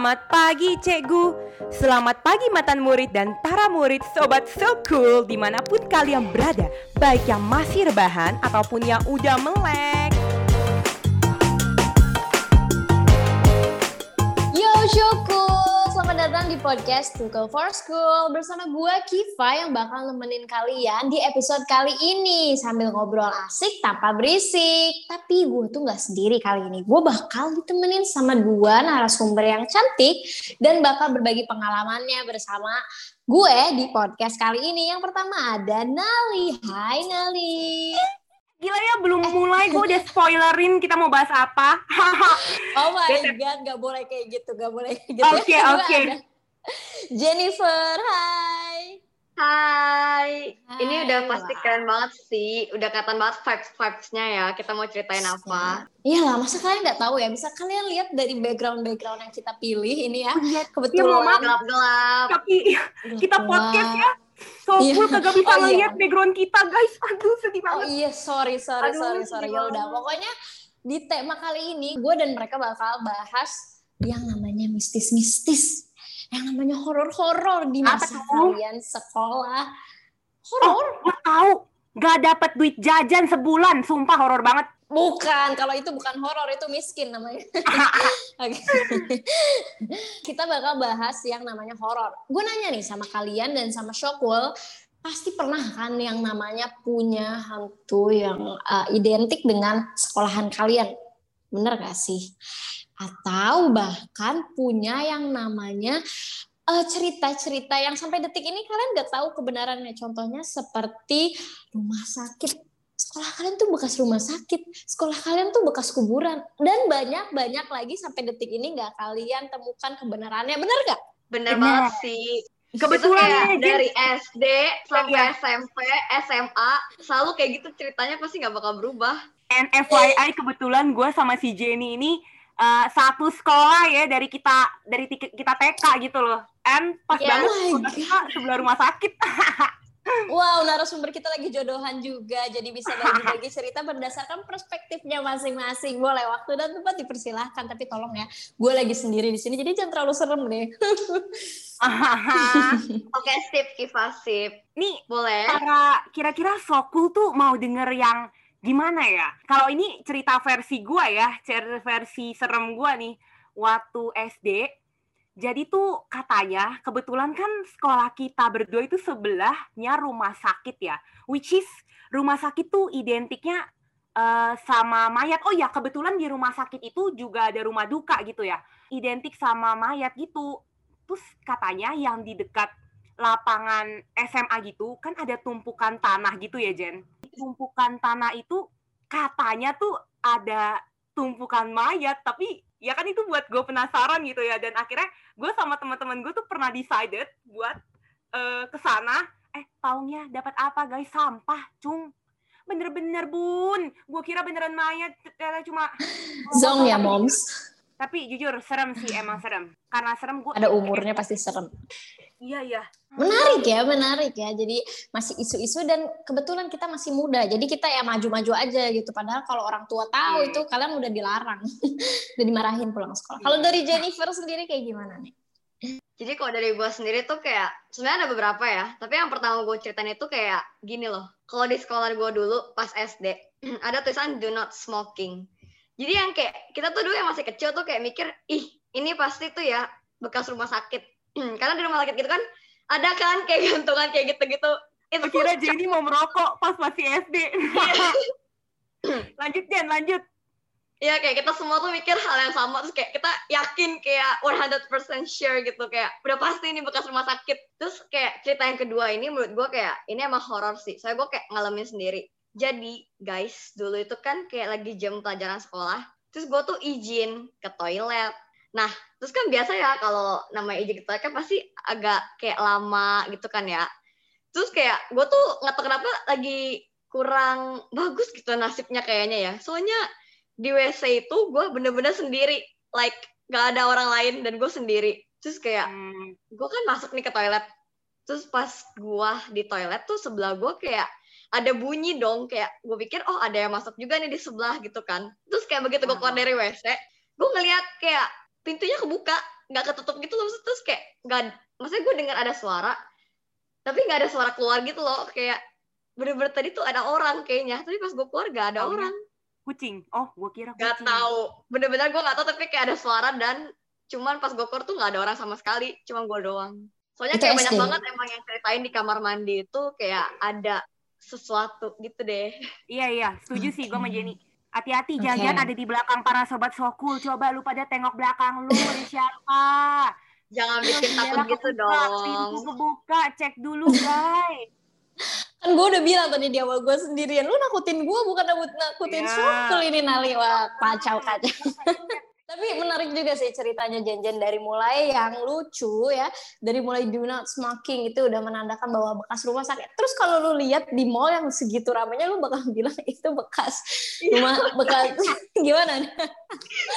Selamat pagi Cikgu. Selamat pagi mantan murid dan para murid Sobat So Cool Di mana pun kalian berada Baik yang masih rebahan ataupun yang udah melek datang di podcast Google for School bersama gue Kiva yang bakal nemenin kalian di episode kali ini sambil ngobrol asik tanpa berisik. Tapi gue tuh nggak sendiri kali ini, gue bakal ditemenin sama dua narasumber yang cantik dan bakal berbagi pengalamannya bersama gue di podcast kali ini. Yang pertama ada Nali. Hai Nali. Gila ya belum mulai gue udah spoilerin kita mau bahas apa Oh my god, gak boleh kayak gitu, gak boleh kayak gitu. Oke, kedua oke. ada Jennifer, hai. Hai, ini Hai, udah pasti wah. keren banget sih. Udah kelihatan banget vibes-vibesnya ya. Kita mau ceritain apa? Iya lah, masa kalian nggak tahu ya? Bisa kalian lihat dari background-background yang kita pilih ini ya. Iya, Kebetulan. maaf. Gelap-gelap. Tapi kita podcast ya So Iya. cool kagak bisa Oh, iya. ngeliat background kita guys Aduh sedih Oh banget iya, sorry, sorry, Aduh, sorry, sorry. Ya udah, pokoknya di tema kali ini gue dan mereka bakal bahas yang namanya mistis-mistis, yang namanya horor-horor di Apa masa tuh? kalian sekolah. Horor? Gue tahu Gak dapet duit jajan sebulan Sumpah horor banget Bukan, kalau itu bukan horor, itu miskin namanya. Kita bakal bahas yang namanya horor. Gue nanya nih sama kalian dan sama Shokul, pasti pernah kan yang namanya punya hantu yang uh, identik dengan sekolahan kalian. Bener gak sih? Atau bahkan punya yang namanya uh, cerita-cerita yang sampai detik ini kalian gak tahu kebenarannya. Contohnya seperti rumah sakit sekolah kalian tuh bekas rumah sakit, sekolah kalian tuh bekas kuburan, dan banyak-banyak lagi sampai detik ini nggak kalian temukan kebenarannya, bener gak? Bener Bener. banget sih. Kebetulan Jen. dari SD sampai Iya. SMP, SMA, selalu kayak gitu ceritanya pasti nggak bakal berubah. And FYI kebetulan gue sama si Jenny ini uh, satu sekolah ya dari kita dari kita TK gitu loh. And pas Ya, banget oh kita sebelah rumah sakit. Wow, narasumber kita lagi jodohan juga, jadi bisa bagi-bagi cerita berdasarkan perspektifnya masing-masing. Boleh waktu dan tempat dipersilahkan, tapi tolong ya, gue lagi sendiri di sini, jadi jangan terlalu serem deh. Oke, sip, Kiva, sip. Nih Boleh? para kira-kira Sokul tuh mau denger yang gimana ya? Kalau ini cerita versi gua ya, cerita versi serem gua nih waktu SD. Jadi tuh katanya kebetulan kan sekolah kita berdua itu sebelahnya rumah sakit ya, which is rumah sakit tuh identiknya eh, sama mayat. Oh ya, kebetulan di rumah sakit itu juga ada rumah duka gitu ya, identik sama mayat gitu. Terus katanya yang di dekat lapangan SMA gitu kan ada tumpukan tanah gitu ya Jen. Tumpukan tanah itu katanya tuh ada tumpukan mayat tapi ya kan itu buat gue penasaran gitu ya. Dan akhirnya gue sama teman-teman gue tuh pernah decided buat eh, ke sana. Eh taunya dapat apa guys? Sampah cung. Bener-bener bun. Gue kira beneran mayat. Ternyata cuma Zong ya, moms. tapi jujur serem sih. Emang serem. Karena serem gue Ada umurnya pasti serem. Iya iya Menarik ya, menarik ya. Jadi masih isu-isu dan kebetulan kita masih muda. Jadi kita ya maju-maju aja gitu. Padahal kalau orang tua tahu Iya. itu kalian udah dilarang. udah dimarahin pulang sekolah. Kalau Iya. dari Jennifer sendiri kayak gimana nih? Jadi kalau dari gue sendiri tuh kayak sebenarnya ada beberapa ya. Tapi yang pertama gue ceritain itu kayak gini loh. Kalau di sekolah gue dulu pas SD ada tulisan do not smoking. Jadi yang kayak kita tuh dulu yang masih kecil tuh kayak mikir ih ini pasti tuh ya bekas rumah sakit. Sakit gitu kan ada kan kayak gantungan kayak gitu-gitu. Itu kira Jenny mau merokok pas masih SD. lanjut Jen, lanjut. Iya kayak kita semua tuh mikir hal yang sama. Terus kayak kita yakin kayak 100% sure gitu. Kayak udah pasti ini bekas rumah sakit. Terus kayak cerita yang kedua ini menurut gue kayak ini emang horor sih. Saya gue kayak ngalamin sendiri. Jadi guys dulu itu kan kayak lagi jam pelajaran sekolah. Terus gue tuh izin ke toilet nah terus kan biasa ya kalau nama ke toilet kan pasti agak kayak lama gitu kan ya. Terus kayak gue tuh nggak tahu kenapa lagi kurang bagus gitu nasibnya kayaknya ya. Soalnya di WC itu gue bener-bener sendiri. Like gak ada orang lain dan gue sendiri. Terus kayak Hmm, gue kan masuk nih ke toilet. Terus pas gue di toilet tuh sebelah gue kayak ada bunyi dong. Kayak gue pikir oh ada yang masuk juga nih di sebelah gitu kan. Terus kayak begitu gue keluar dari WC gue ngeliat kayak pintunya kebuka nggak ketutup gitu loh terus kayak nggak maksudnya gue dengar ada suara tapi nggak ada suara keluar gitu loh kayak bener-bener tadi tuh ada orang kayaknya tapi pas gue keluar gak ada Oh, orang Kucing. Oh, gue kira kucing. nggak tahu bener-bener gue nggak tahu tapi kayak ada suara dan cuman pas gue keluar tuh nggak ada orang sama sekali cuma gue doang soalnya Itu kayak banyak banget emang yang ceritain di kamar mandi itu kayak ada sesuatu gitu deh Iya, iya. Setuju sih gue sama. Jenny. Hati-hati, Oke. jangan ada di belakang para sobat sokul. Coba lu pada tengok belakang lu, ada siapa. jangan bikin takut gitu kebuka, Pintu dong kebuka, cek dulu guys. Kan gue udah bilang tadi di awal gue sendirian. Lu nakutin gue bukan nakut nakutin Iya. Sokul ini Nali. Wah kacau kacau. Tapi menarik juga sih ceritanya Jen-Jen dari mulai yang lucu ya, dari mulai do not smoking itu udah menandakan bahwa bekas rumah sakit. Terus kalau lu lihat di mall yang segitu ramenya lu bakal bilang itu bekas rumah bekas gimana?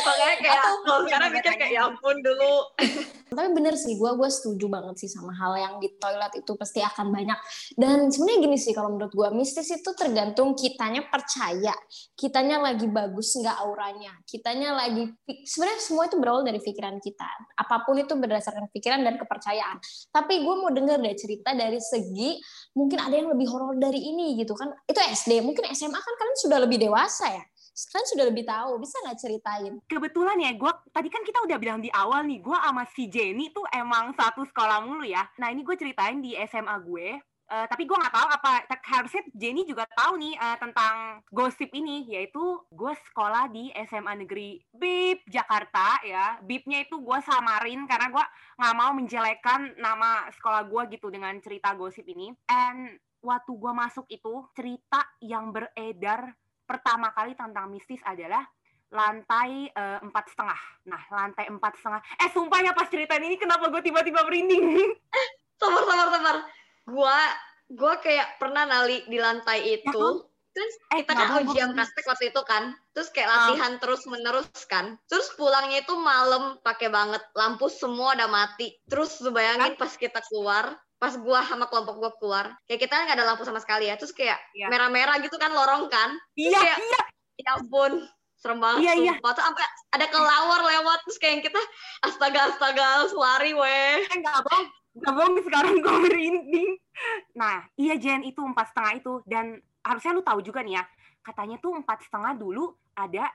makanya kayak Atau- kalau sekarang mikir kayak ya ampun dulu Tapi bener sih, gue gue setuju banget sih sama hal yang di toilet itu pasti akan banyak. Dan sebenarnya gini sih kalau menurut gue, mistis itu tergantung kitanya percaya, kitanya lagi bagus nggak auranya, kitanya lagi sebenarnya semua itu berawal dari pikiran kita. Apa pun itu berdasarkan pikiran dan kepercayaan. Tapi gue mau denger deh cerita dari segi mungkin ada yang lebih horor dari ini gitu kan. Itu SD, mungkin SMA kan kalian sudah lebih dewasa ya. Kan sudah lebih tahu, bisa nggak ceritain? Kebetulan ya, gue tadi kan kita udah bilang di awal nih, gue sama si Jenny tuh emang satu sekolah mulu ya. Nah ini gue ceritain di SMA gue. Eh, tapi gue nggak tahu apa harusnya Jenny juga tahu nih eh, tentang gosip ini yaitu gue sekolah di SMA negeri BIP Jakarta ya BIP-nya itu gue samarin karena gue nggak mau menjelekkan nama sekolah gue gitu dengan cerita gosip ini and waktu gue masuk itu cerita yang beredar pertama kali tentang mistis adalah lantai eh, empat setengah. Nah, lantai empat setengah. Eh, sumpah ya pas cerita ini kenapa gue tiba-tiba merinding? sabar sabar sabar gua gua kayak pernah nali di lantai Ya itu kan? terus Eh, kita kan ujian praktek waktu itu kan terus kayak latihan terus menerus kan terus pulangnya itu malam pakai banget lampu semua udah mati terus bayangin pas kita keluar pas gua sama kelompok gua keluar kayak kita kan nggak ada lampu sama sekali ya terus kayak Iya. merah-merah gitu kan lorong kan Iya, kayak- iya. ya ampun serem banget Iya, iya. Tuh sampai ada kelawar lewat terus kayak kita astaga astaga harus lari weh Eh, nggak bohong. Nggak bohong sekarang gue merinding. Nah, iya Jen, itu empat setengah itu. Dan harusnya lu tahu juga nih ya, katanya tuh empat setengah dulu ada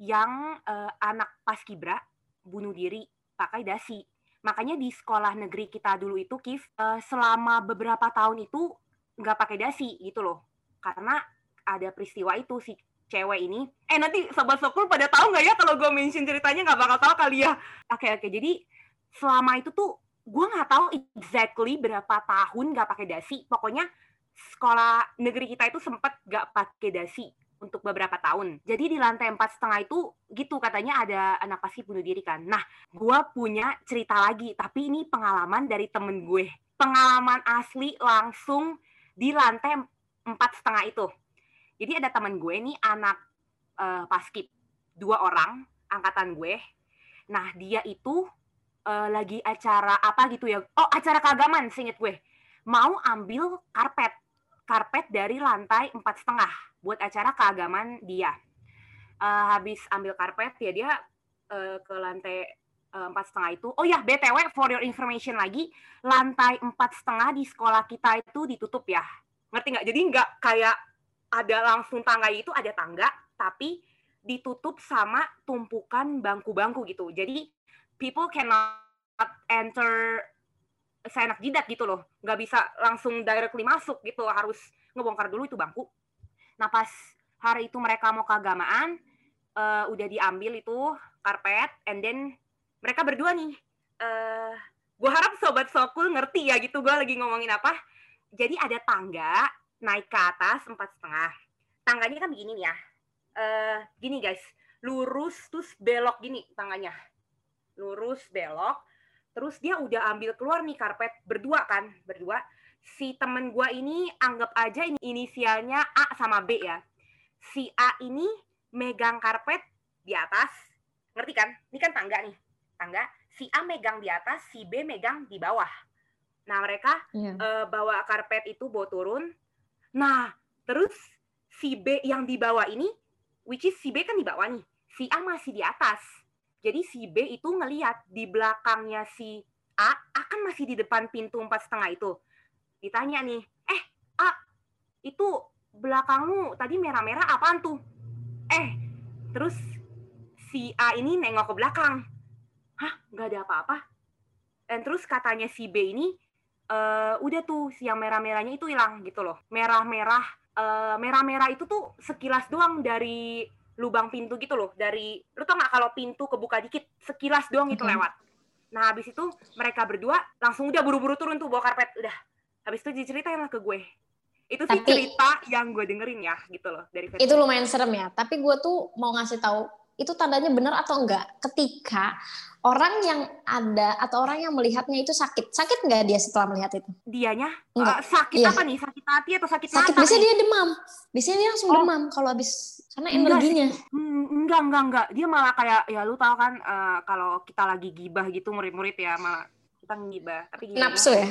yang eh, anak paskibra bunuh diri pakai dasi. Makanya di sekolah negeri kita dulu itu, Kif, eh, selama beberapa tahun itu nggak pakai dasi gitu loh. Karena ada peristiwa itu si cewek ini. Eh nanti sobat sokul pada tahu nggak ya kalau gue mention ceritanya nggak bakal tahu kali ya. Oke oke, jadi selama itu tuh gue nggak tahu exactly berapa tahun nggak pakai dasi. Pokoknya sekolah negeri kita itu sempat nggak pakai dasi untuk beberapa tahun. Jadi di lantai empat setengah itu gitu katanya ada anak pasti bunuh diri kan. Nah, gue punya cerita lagi, tapi ini pengalaman dari temen gue. Pengalaman asli langsung di lantai empat setengah itu. Jadi ada temen gue nih anak eh, paskib, dua orang angkatan gue. Nah dia itu eh, lagi acara apa gitu ya? Oh acara keagamaan, seinget gue. Mau ambil karpet, karpet dari lantai empat setengah buat acara keagamaan dia. Eh, habis ambil karpet ya dia eh, ke lantai eh, empat setengah itu. Oh ya btw for your information lagi, lantai empat setengah di sekolah kita itu ditutup ya. Ngerti nggak? Jadi nggak kayak ada langsung tangga itu ada tangga, tapi ditutup sama tumpukan bangku-bangku gitu. Jadi people cannot enter seenak jidat gitu loh. Nggak bisa langsung directly masuk gitu. Harus ngebongkar dulu itu bangku. Nah pas hari itu mereka mau keagamaan, eh, udah diambil itu karpet, and then mereka berdua nih. eh gue harap sobat sokul ngerti ya gitu gue lagi ngomongin apa. Jadi ada tangga naik ke atas empat setengah. Tangganya kan begini nih ya. Eh gini guys, lurus terus belok gini tangganya. Lurus belok. Terus dia udah ambil keluar nih karpet berdua kan, berdua. Si temen gua ini anggap aja ini inisialnya A sama B ya. Si A ini megang karpet di atas, ngerti kan? Ini kan tangga nih, tangga. Si A megang di atas, si B megang di bawah. Nah mereka Iya. eh, bawa karpet itu bawa turun. Nah, terus si B yang di bawah ini, which is si B kan di bawah nih, si A masih di atas. Jadi si B itu ngeliat di belakangnya si A, A kan masih di depan pintu empat setengah itu. Ditanya nih, eh A, itu belakangmu tadi merah-merah apaan tuh? Eh, terus si A ini nengok ke belakang. Hah, nggak ada apa-apa. Dan terus katanya si B ini, e, udah tuh si yang merah-merahnya itu hilang gitu loh. Merah-merah, uh, merah-merah itu tuh sekilas doang dari lubang pintu gitu loh. Dari, lu tau nggak kalau pintu kebuka dikit, sekilas doang itu lewat. Nah, habis itu mereka berdua langsung udah buru-buru turun tuh bawa karpet. Udah. Habis itu diceritain lah ke gue. Itu sih Tapi- cerita yang gue dengerin ya gitu loh dari versi Itu lumayan serem ya. Tapi gue tuh mau ngasih tahu itu tandanya benar atau enggak ketika orang yang ada atau orang yang melihatnya itu sakit. Sakit nggak dia setelah melihat itu? dianya Enggak. eh, sakit Iya. apa nih? Sakit hati atau sakit, Sakit. mata? Biasanya nih? dia demam. Biasanya dia langsung Oh. demam kalau habis karena Enggak energinya. Hmm, enggak, enggak, enggak. Dia malah kayak ya lu tahu kan eh, kalau kita lagi gibah gitu murid-murid ya malah kita ngibah. Tapi gibahnya- Nafsu ya.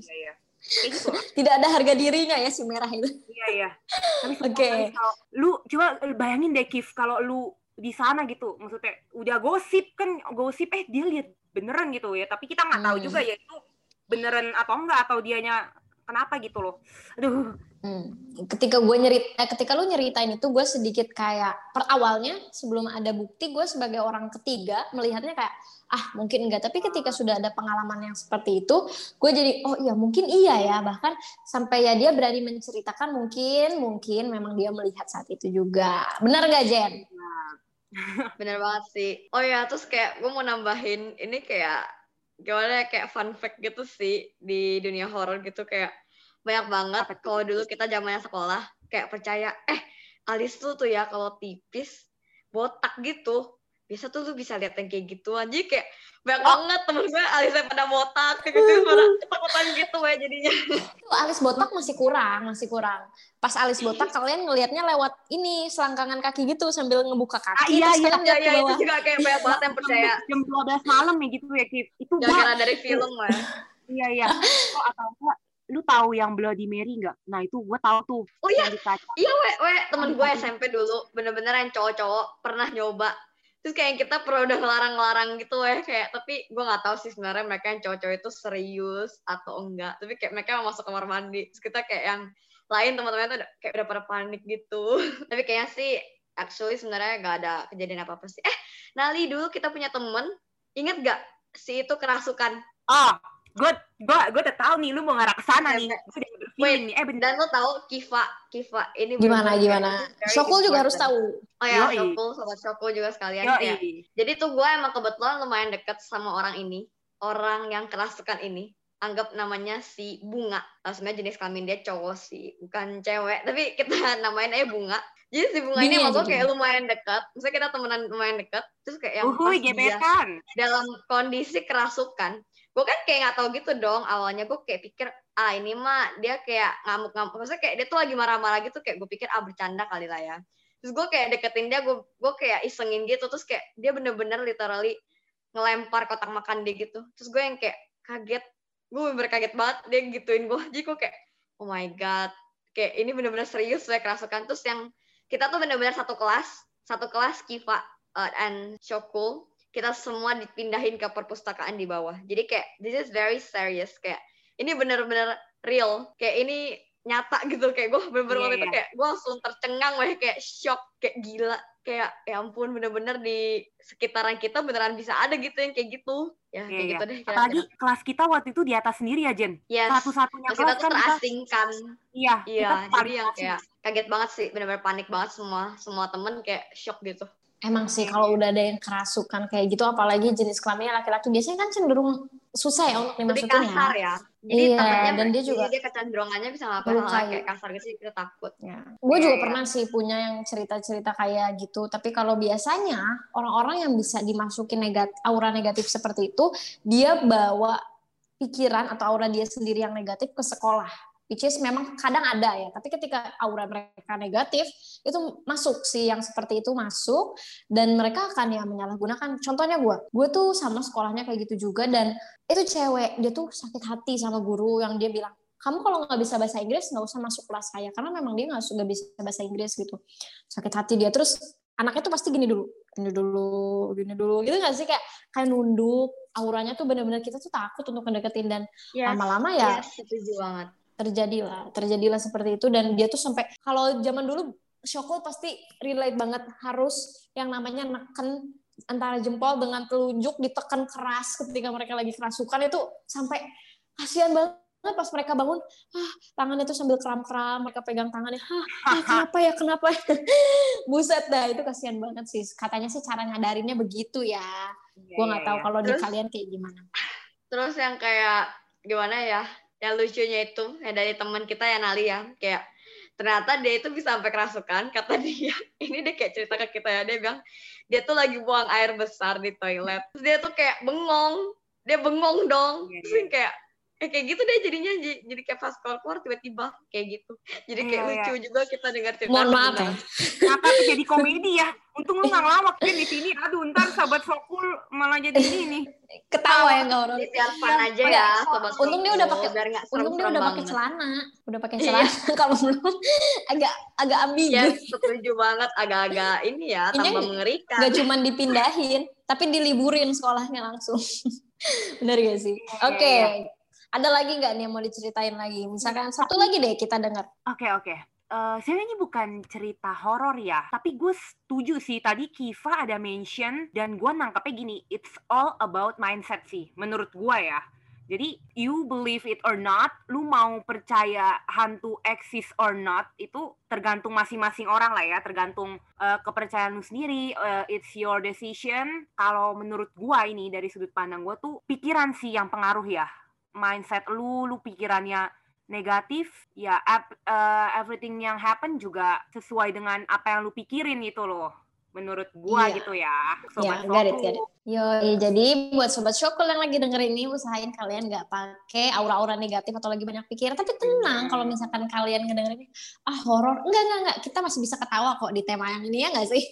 Kayak gitu. Tidak ada harga dirinya ya si merah itu. Iya, iya. Oke. kalau lu coba bayangin deh Kif kalau lu di sana gitu, maksudnya udah gosip kan gosip eh dia lihat beneran gitu ya, tapi kita nggak tahu Hmm. juga ya itu beneran atau enggak atau dianya kenapa gitu loh. Aduh, Hmm. Ketika gue nyerit, eh, ketika lu nyeritain itu gue sedikit kayak per awalnya sebelum ada bukti gue sebagai orang ketiga melihatnya kayak ah mungkin enggak tapi ketika sudah ada pengalaman yang seperti itu gue jadi oh iya mungkin iya ya bahkan sampai ya dia berani menceritakan mungkin mungkin memang dia melihat saat itu juga benar gak Jen? Bener banget sih. Oh ya, terus kayak gue mau nambahin ini kayak gimana ya kayak fun fact gitu sih di dunia horor gitu kayak banyak banget kalau dulu kita zamannya sekolah kayak percaya eh alis tuh tuh ya kalau tipis botak gitu. Biasa tuh lu bisa lihat yang kayak gitu aja kayak banyak Oh. banget temen gue alisnya pada botak kayak gitu pada ketakutan gitu ya jadinya. Tuh, alis botak masih kurang masih kurang. Pas alis botak kalian ngelihatnya lewat ini selangkangan kaki gitu sambil ngebuka kaki Ah, iya, iya, kalian ya lihat ke ya itu juga kayak banyak banget yang percaya. Jam 12 malam ya gitu ya Kif. Itu gara-gara dari film lah iya iya. Oh, atau enggak lu tahu yang Bloody Mary nggak? Nah itu gue tahu tuh oh iya. Iya, we, we, temen gue. SMP dulu, bener-bener yang cowok-cowok pernah nyoba. Terus kayak kita pernah udah ngelarang-nlarang gitu ya, kayak tapi gue nggak tahu sih sebenarnya mereka yang cowok-cowok itu serius atau enggak. Tapi kayak mereka mau masuk kamar mandi. Terus kita kayak yang lain teman-teman tuh udah, kayak udah pada panik gitu. tapi kayaknya sih actually sebenarnya nggak ada kejadian apa-apa sih. Eh, Nali dulu kita punya temen, inget gak si itu kerasukan? Oh, gue gue gue udah tahu nih lu mau ngarah ke sana nih. Wait, Gue nih. Eh bener. Dan lo tahu Kiva, Kiva ini Gimana gimana? Syokul juga harus tahu. Oh ya, Yoi. Syokul, sobat Syokul juga sekalian Yoi. kayak Jadi tuh gue emang kebetulan lumayan deket sama orang ini, orang yang kerasukan ini. Anggap namanya si Bunga. Nah, sebenarnya jenis kelamin dia cowok sih, bukan cewek. Tapi kita namain aja Bunga. Jadi si Bunga ini sama aja, gue kayak lumayan dekat. Misalnya kita temenan lumayan dekat. Terus kayak yang Uhuy, pas dia gebetan. dalam kondisi kerasukan. Gue kan kayak nggak tahu gitu dong. Awalnya gue kayak pikir, ah ini mah dia kayak ngamuk-ngamuk. Maksudnya kayak dia tuh lagi marah-marah gitu. Kayak gue pikir, ah bercanda kali lah ya. Terus gue kayak deketin dia, gue gue kayak isengin gitu. Terus kayak dia bener-bener literally ngelempar kotak makan dia gitu. Terus gue yang kayak kaget. Gue bener kaget banget dia gituin gue. Jadi gue kayak, oh my god. Kayak ini bener-bener serius ya kerasukan. Terus yang kita tuh bener-bener satu kelas. Satu kelas Kiva uh, and Shokul kita semua dipindahin ke perpustakaan di bawah. Jadi kayak this is very serious kayak ini bener-bener real. Kayak ini nyata gitu kayak gue bener-bener Iya, waktu itu iya. kayak gue langsung tercengang weh kayak shock kayak gila kayak ya ampun bener-bener di sekitaran kita beneran bisa ada gitu yang kayak gitu ya Iya, kayak iya. gitu deh Apalagi kira-kira kelas kita waktu itu di atas sendiri ya Jen. yes Satu-satunya Terus kita kelas tuh kan kita. terasingkan Iya. iya kita jadi yang kayak kaget banget sih bener-bener panik banget semua semua temen kayak shock gitu Emang sih kalau udah ada yang kerasukan kayak gitu, apalagi jenis kelaminnya laki-laki, biasanya kan cenderung susah ya untuk lebih dimasukin kasar ya. ya. Jadi Iya, takutnya dan dia juga- dia kecenderungannya bisa ngapain Melukai. kayak kasar gitu sih kita takut. Ya. Gue Iya, juga iya. pernah sih punya yang cerita-cerita kayak gitu. Tapi kalau biasanya orang-orang yang bisa dimasukin negatif, aura negatif seperti itu, dia bawa pikiran atau aura dia sendiri yang negatif ke sekolah. Which is memang kadang ada ya. Tapi ketika aura mereka negatif, itu masuk sih yang seperti itu masuk. Dan mereka akan ya menyalahgunakan. Contohnya gue, gue tuh sama sekolahnya kayak gitu juga. Dan itu cewek dia tuh sakit hati sama guru yang dia bilang kamu kalau nggak bisa bahasa Inggris nggak usah masuk kelas saya. Karena memang dia nggak suka bisa bahasa Inggris gitu. Sakit hati dia. Terus anaknya tuh pasti gini dulu ini dulu, gini dulu, gitu gak sih? Kayak kayak nunduk, auranya tuh bener-bener kita tuh takut untuk mendeketin dan lama-lama ya yes, setuju banget. Terjadilah, terjadilah seperti itu dan dia tuh sampai kalau zaman dulu Syokul pasti relate banget harus yang namanya neken antara jempol dengan telunjuk ditekan keras ketika mereka lagi kerasukan itu sampai kasihan banget pas mereka bangun, ah, tangannya tuh sambil kram-kram, mereka pegang tangannya, ah, ah kenapa ya, kenapa ya? Buset dah, itu kasihan banget sih. Katanya sih cara nyadarinnya begitu ya. Yeah, Gue nggak tahu yeah. kalau di kalian kayak gimana. Terus yang kayak gimana ya, yang lucunya itu, yang dari teman kita ya Nali ya, kayak ternyata dia itu bisa sampai kerasukan kata dia. Ini dia kayak cerita ke kita ya. Dia bilang dia tuh lagi buang air besar di toilet. Terus dia tuh kayak bengong. Dia bengong dong. Yeah, terus kayak eh, kayak gitu deh jadinya jadi kayak pas keluar tiba-tiba kayak gitu. Jadi kayak yeah, lucu yeah. juga kita dengar cerita mohon maaf ya. Kenapa jadi komedi ya? Untung lu nggak ngelawak kan di sini. Aduh ntar sahabat sokul malah jadi ini ketawa ya nggak orang. Biar fun aja ya sobat untung dia udah pakai untung dia udah pakai celana. Udah pakai iya. celana. Kalau belum agak agak ambigu. Ya setuju banget. Agak-agak ini ya tambah mengerikan. nggak cuma dipindahin tapi diliburin sekolahnya langsung. Benar gak sih? Oke. okay. Ada lagi nggak nih yang mau diceritain lagi? Misalkan satu lagi deh kita dengar. Oke, okay, oke. Okay. Uh, eh, ini bukan cerita horor ya, tapi gue setuju sih tadi Kiva ada mention dan gue nangkepnya gini, it's all about mindset sih, menurut gue ya. Jadi you believe it or not, lu mau percaya hantu exist or not itu tergantung masing-masing orang lah ya, tergantung uh, kepercayaan lu sendiri. Uh, it's your decision. Kalau menurut gua ini dari sudut pandang gua tuh pikiran sih yang pengaruh ya mindset lu, lu pikirannya negatif, ya uh, everything yang happen juga sesuai dengan apa yang lu pikirin itu loh menurut gua yeah. gitu ya sobat yeah, garit, garit. Yo, jadi buat sobat Syokul yang lagi dengerin ini usahain kalian nggak pakai aura-aura negatif atau lagi banyak pikir tapi tenang kalau misalkan kalian ngedengerin ah horor. Enggak enggak enggak kita masih bisa ketawa kok di tema yang ini ya nggak sih?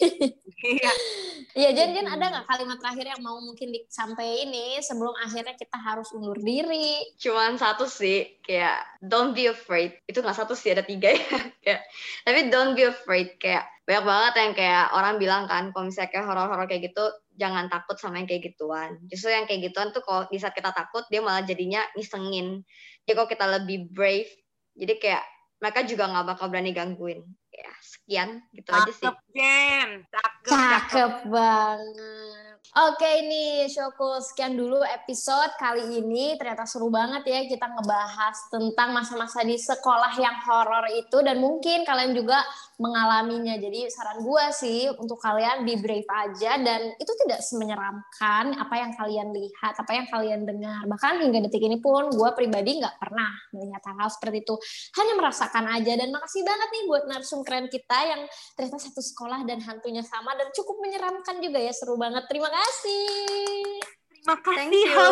Iya. Iya Jen Jen ada nggak kalimat terakhir yang mau mungkin disampaikan ini sebelum akhirnya kita harus undur diri? Cuman satu sih kayak don't be afraid. Itu nggak satu sih ada tiga ya. Kayak tapi don't be afraid. Kayak banyak banget yang kayak orang bilang kan kalau misalnya kayak horor-horor kayak gitu jangan takut sama yang kayak gituan. Justru yang kayak gituan tuh kalau di saat kita takut dia malah jadinya ngisengin. Jadi kalau kita lebih brave jadi kayak mereka juga nggak bakal berani gangguin. Ya sekian gitu cakep, aja sih. Jen. cakep, cakep banget Oke ini Shoko sekian dulu episode kali ini. Ternyata seru banget ya kita ngebahas tentang masa-masa di sekolah yang horor itu dan mungkin kalian juga mengalaminya. Jadi saran gue sih untuk kalian be brave aja dan itu tidak semenyeramkan apa yang kalian lihat apa yang kalian dengar. Bahkan hingga detik ini pun gue pribadi nggak pernah melihat hal-hal seperti itu. Hanya merasakan aja dan makasih banget nih buat narsum keren kita yang ternyata satu sekolah dan hantunya sama dan cukup menyeramkan juga ya. Seru banget. Terima kasih kasih. Terima kasih Thank you.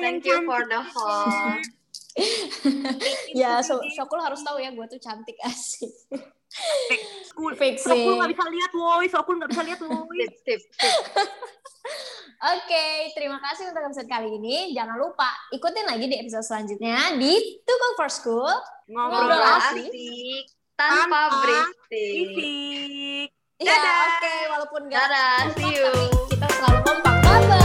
Thank you for the host. ya, so Syokul harus tahu ya, gue tuh cantik asik. School. Fake Sokul nggak bisa lihat, woi. Sokul nggak bisa lihat, woi. Oke, okay, terima kasih untuk episode kali ini. Jangan lupa ikutin lagi di episode selanjutnya di Tukang for School. Ngobrol, asik tanpa, tanpa berisik. Iya, oke, okay, walaupun gak Dadah, see you. kita algo empacado.